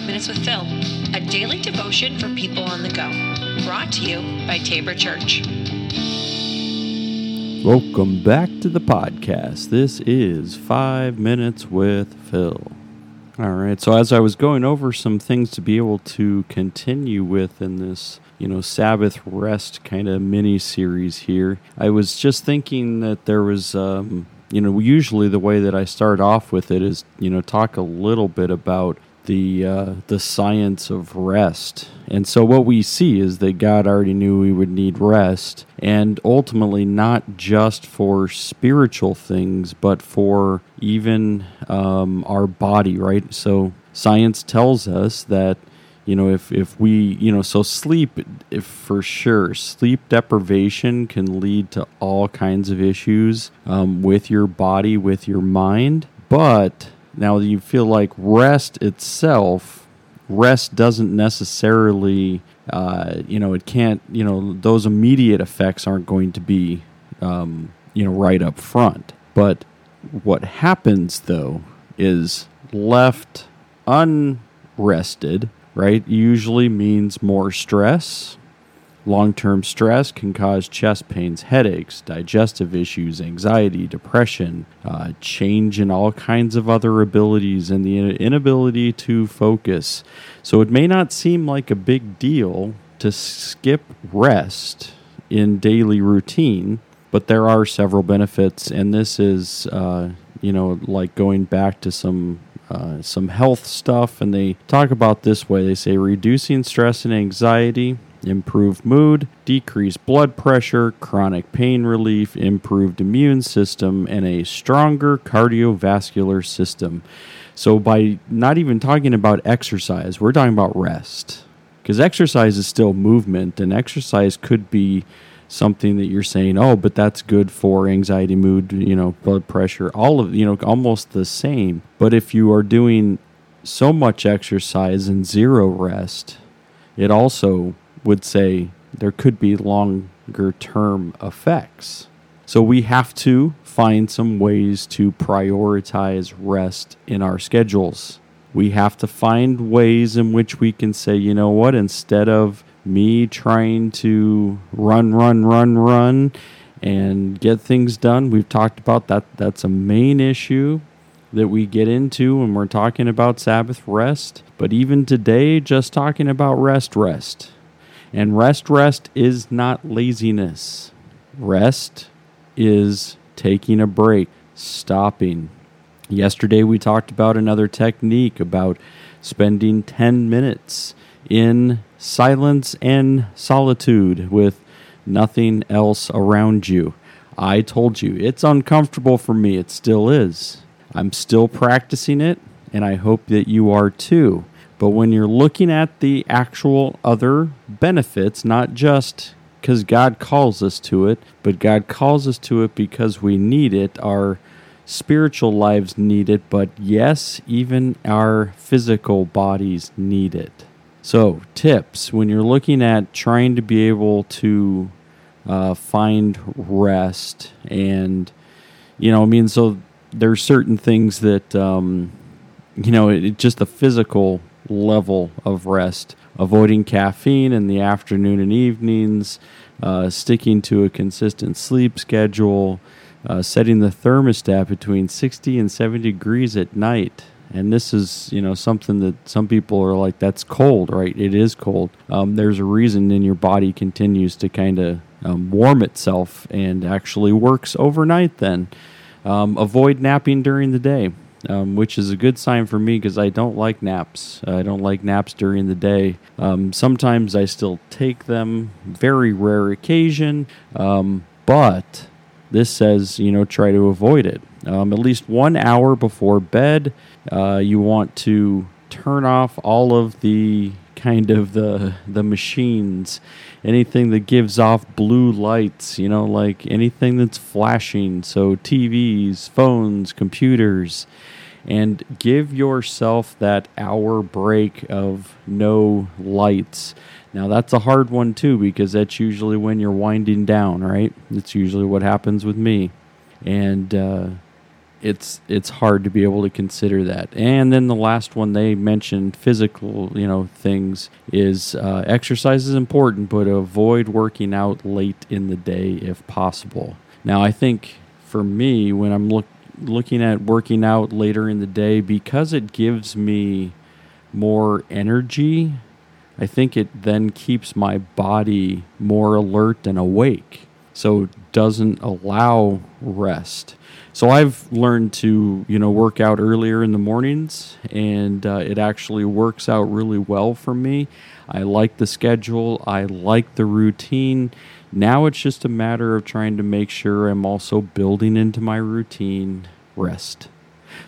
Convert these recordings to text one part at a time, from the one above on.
Five Minutes with Phil, a daily devotion for people on the go. Brought to you by Tabor Church. Welcome back to the podcast. This is Five Minutes with Phil. All right, so as I was going over some things to be able to continue with in this, you know, Sabbath rest kind of mini series here, I was just thinking that there was um, you know, usually the way that I start off with it is, you know, talk a little bit about the uh, the science of rest. And so what we see is that God already knew we would need rest, and ultimately not just for spiritual things, but for even um, our body, right? So science tells us that you know if if we you know so sleep if for sure sleep deprivation can lead to all kinds of issues um, with your body with your mind but now you feel like rest itself rest doesn't necessarily uh, you know it can't you know those immediate effects aren't going to be um, you know right up front but what happens though is left unrested right, usually means more stress. Long term stress can cause chest pains, headaches, digestive issues, anxiety, depression, uh, change in all kinds of other abilities, and the inability to focus. So it may not seem like a big deal to skip rest in daily routine, but there are several benefits, and this is, uh, you know, like going back to some uh, some health stuff, and they talk about this way. They say reducing stress and anxiety, improved mood, decreased blood pressure, chronic pain relief, improved immune system, and a stronger cardiovascular system. So, by not even talking about exercise, we're talking about rest. Because exercise is still movement, and exercise could be something that you're saying, oh, but that's good for anxiety, mood, you know, blood pressure, all of, you know, almost the same. But if you are doing so much exercise and zero rest, it also would say there could be longer term effects. So we have to find some ways to prioritize rest in our schedules. We have to find ways in which we can say, you know what, instead of me trying to run, run, run, run, and get things done. We've talked about that. That's a main issue that we get into when we're talking about Sabbath rest. But even today, just talking about rest, rest. And rest, rest is not laziness. Rest is taking a break, stopping. Yesterday, we talked about another technique about spending 10 minutes in silence and solitude with nothing else around you. I told you, it's uncomfortable for me. It still is. I'm still practicing it, and I hope that you are too. But when you're looking at the actual other benefits, not just because God calls us to it, but God calls us to it because we need it, our spiritual lives need it, but yes, even our physical bodies need it. So, tips when you're looking at trying to be able to uh, find rest, and you know, I mean, so there's certain things that um, you know, it, it, just the physical level of rest, avoiding caffeine in the afternoon and evenings, uh, sticking to a consistent sleep schedule, uh, setting the thermostat between 60 and 70 degrees at night. And this is you know something that some people are like that's cold right? It is cold. Um, there's a reason and your body continues to kind of um, warm itself and actually works overnight then. Um, avoid napping during the day um, which is a good sign for me because I don't like naps. I don't like naps during the day. Um, sometimes I still take them, very rare occasion, um, but this says, you know, try to avoid it. Um, at least one hour before bed, uh, you want to turn off all of the kind of the the machines anything that gives off blue lights you know like anything that's flashing so TVs phones computers and give yourself that hour break of no lights now that's a hard one too because that's usually when you're winding down, right? It's usually what happens with me. And uh, it's it's hard to be able to consider that. And then the last one they mentioned, physical, you know, things is uh, exercise is important, but avoid working out late in the day if possible. Now, I think for me, when I'm look, looking at working out later in the day, because it gives me more energy, I think it then keeps my body more alert and awake. So doesn't allow rest. So I've learned to, you know, work out earlier in the mornings, and uh, it actually works out really well for me. I like the schedule, I like the routine. Now it's just a matter of trying to make sure I'm also building into my routine rest.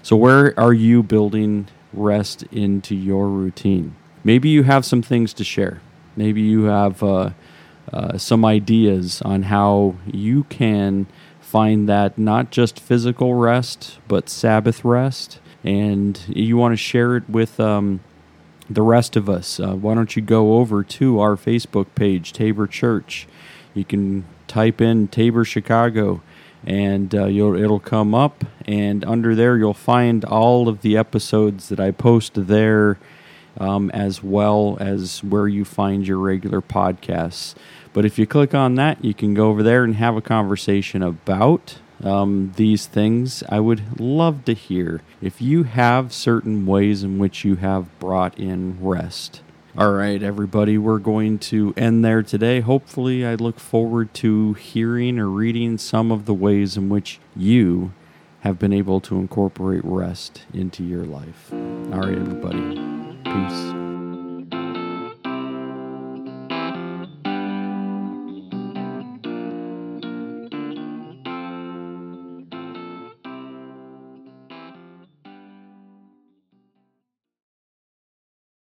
So, where are you building rest into your routine? Maybe you have some things to share. Maybe you have uh, uh, some ideas on how you can find that not just physical rest, but Sabbath rest. And you want to share it with um, the rest of us. Uh, why don't you go over to our Facebook page, Tabor Church? You can type in Tabor Chicago and uh, it'll come up. And under there, you'll find all of the episodes that I post there, um, as well as where you find your regular podcasts. But if you click on that, you can go over there and have a conversation about um, these things. I would love to hear if you have certain ways in which you have brought in rest. All right, everybody, we're going to end there today. Hopefully, I look forward to hearing or reading some of the ways in which you have been able to incorporate rest into your life. All right, everybody. Peace.